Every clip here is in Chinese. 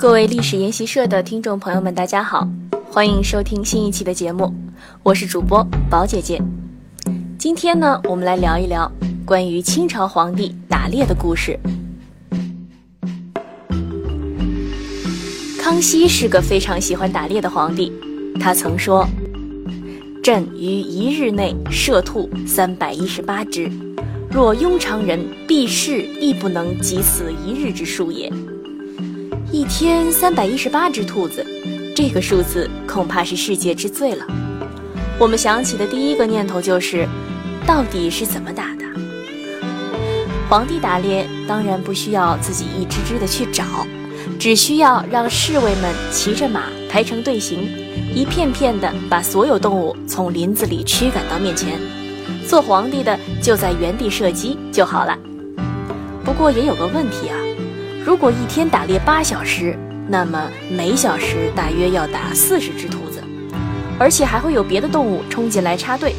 各位历史研习社的听众朋友们，大家好，欢迎收听新一期的节目，我是主播宝姐姐。今天呢，我们来聊一聊关于清朝皇帝打猎的故事。康熙是个非常喜欢打猎的皇帝，他曾说：“朕于一日内射兔三百一十八只，若庸常人，必是亦不能及此一日之数也。”一天三百一十八只兔子，这个数字恐怕是世界之最了。我们想起的第一个念头就是，到底是怎么打的？皇帝打猎当然不需要自己一只只的去找。只需要让侍卫们骑着马排成队形，一片片的把所有动物从林子里驱赶到面前，做皇帝的就在原地射击就好了。不过也有个问题啊，如果一天打猎八小时，那么每小时大约要打四十只兔子，而且还会有别的动物冲进来插队，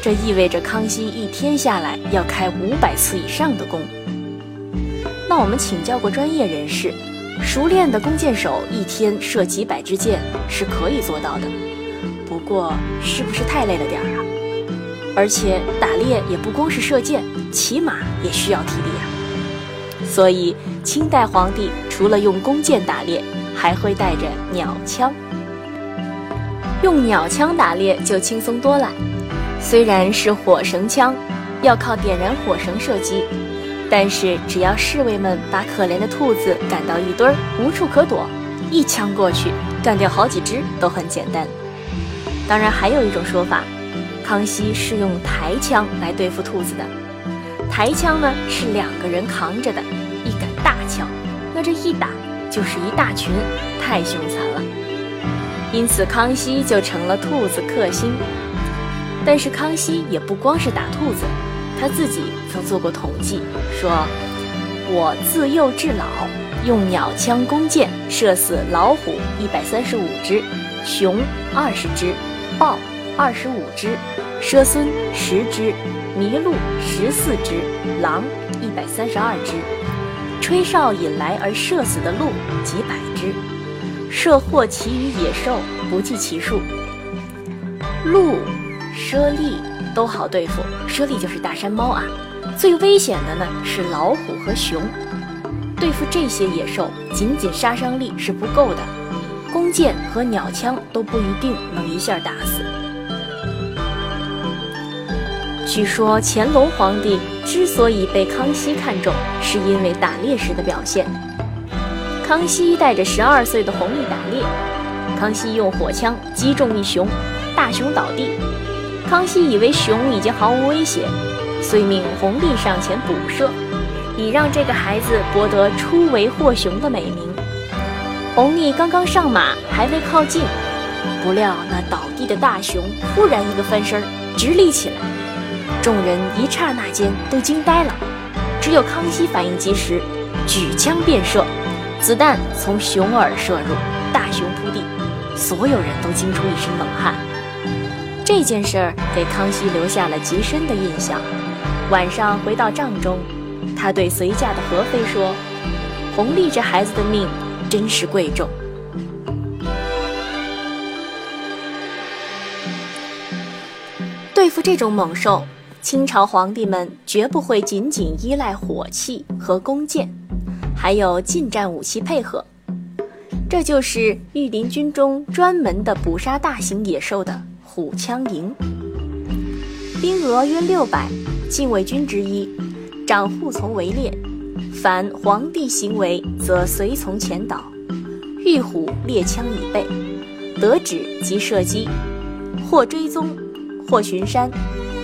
这意味着康熙一天下来要开五百次以上的弓。那我们请教过专业人士。熟练的弓箭手一天射几百支箭是可以做到的，不过是不是太累了点儿啊？而且打猎也不光是射箭，骑马也需要体力啊。所以清代皇帝除了用弓箭打猎，还会带着鸟枪。用鸟枪打猎就轻松多了，虽然是火绳枪，要靠点燃火绳射击。但是，只要侍卫们把可怜的兔子赶到一堆儿，无处可躲，一枪过去，干掉好几只都很简单。当然，还有一种说法，康熙是用抬枪来对付兔子的。抬枪呢，是两个人扛着的一杆大枪，那这一打就是一大群，太凶残了。因此，康熙就成了兔子克星。但是，康熙也不光是打兔子。他自己曾做过统计，说：“我自幼至老，用鸟枪弓箭射死老虎一百三十五只，熊二十只，豹二十五只，猞狲十只，麋鹿十四只，狼一百三十二只，吹哨引来而射死的鹿几百只，射获其余野兽不计其数。鹿，猞猁。”都好对付，猞猁就是大山猫啊。最危险的呢是老虎和熊，对付这些野兽，仅仅杀伤力是不够的，弓箭和鸟枪都不一定能一下打死。据说乾隆皇帝之所以被康熙看中，是因为打猎时的表现。康熙带着十二岁的弘历打猎，康熙用火枪击中一熊，大熊倒地。康熙以为熊已经毫无威胁，遂命弘历上前补射，以让这个孩子博得初为获熊的美名。弘历刚刚上马，还未靠近，不料那倒地的大熊忽然一个翻身，直立起来，众人一刹那间都惊呆了。只有康熙反应及时，举枪便射，子弹从熊耳射入，大熊扑地，所有人都惊出一身冷汗。这件事儿给康熙留下了极深的印象。晚上回到帐中，他对随驾的和妃说：“弘历这孩子的命真是贵重。”对付这种猛兽，清朝皇帝们绝不会仅仅依赖火器和弓箭，还有近战武器配合。这就是御林军中专门的捕杀大型野兽的。虎枪营，兵额约六百，禁卫军之一，长护从为列。凡皇帝行为，则随从前导。御虎猎枪以备，得旨即射击，或追踪，或巡山，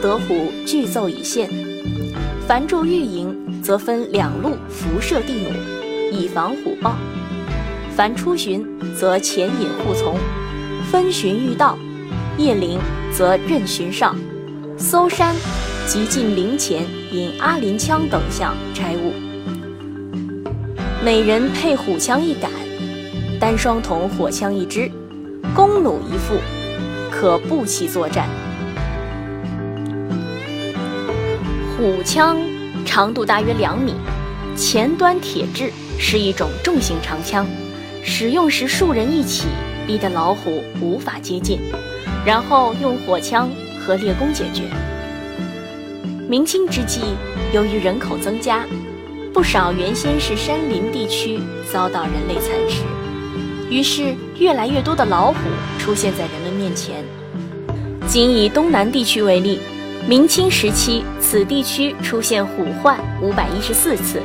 得虎具奏以现。凡驻御营，则分两路辐射地弩，以防虎豹。凡出巡，则前引护从，分巡御道。夜灵则任巡上，搜山，即进陵前引阿林枪等项差务。每人配虎枪一杆，单双筒火枪一支，弓弩一副，可步骑作战。虎枪长度大约两米，前端铁质，是一种重型长枪，使用时数人一起，逼得老虎无法接近，然后用火枪和猎弓解决。明清之际，由于人口增加，不少原先是山林地区遭到人类蚕食，于是越来越多的老虎出现在人们面前。仅以东南地区为例，明清时期此地区出现虎患五百一十四次。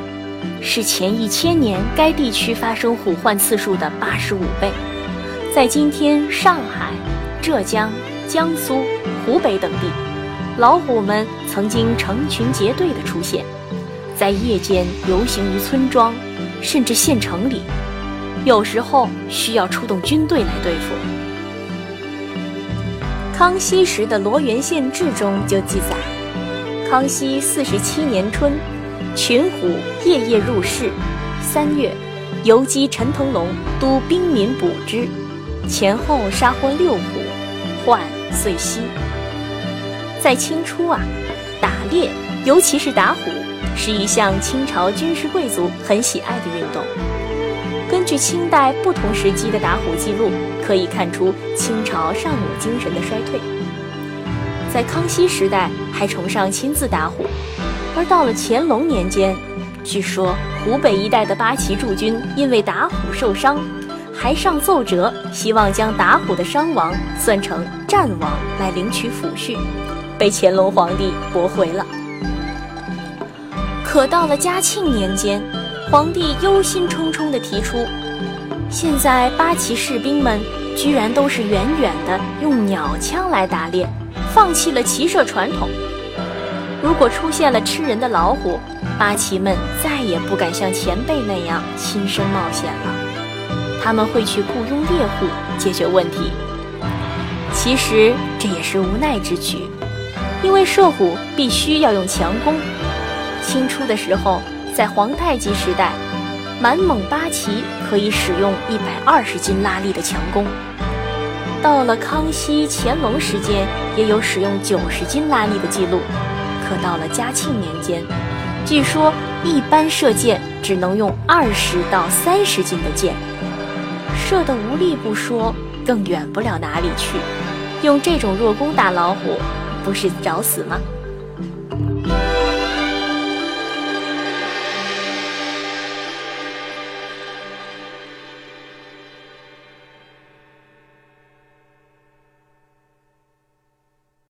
是前一千年该地区发生虎患次数的八十五倍。在今天上海、浙江、江苏、湖北等地，老虎们曾经成群结队的出现，在夜间游行于村庄，甚至县城里，有时候需要出动军队来对付。康熙时的《罗源县志》中就记载，康熙四十七年春。群虎夜夜入室。三月，游击陈腾龙督兵民捕之，前后杀获六虎，患遂息。在清初啊，打猎，尤其是打虎，是一项清朝军事贵族很喜爱的运动。根据清代不同时期的打虎记录，可以看出清朝尚武精神的衰退。在康熙时代，还崇尚亲自打虎。而到了乾隆年间，据说湖北一带的八旗驻军因为打虎受伤，还上奏折，希望将打虎的伤亡算成战亡来领取抚恤，被乾隆皇帝驳回了。可到了嘉庆年间，皇帝忧心忡忡地提出，现在八旗士兵们居然都是远远的用鸟枪来打猎，放弃了骑射传统。如果出现了吃人的老虎，八旗们再也不敢像前辈那样亲身冒险了，他们会去雇佣猎户解决问题。其实这也是无奈之举，因为射虎必须要用强弓。清初的时候，在皇太极时代，满蒙八旗可以使用一百二十斤拉力的强弓；到了康熙、乾隆时间，也有使用九十斤拉力的记录。可到了嘉庆年间，据说一般射箭只能用二十到三十斤的箭，射得无力不说，更远不了哪里去。用这种弱弓打老虎，不是找死吗？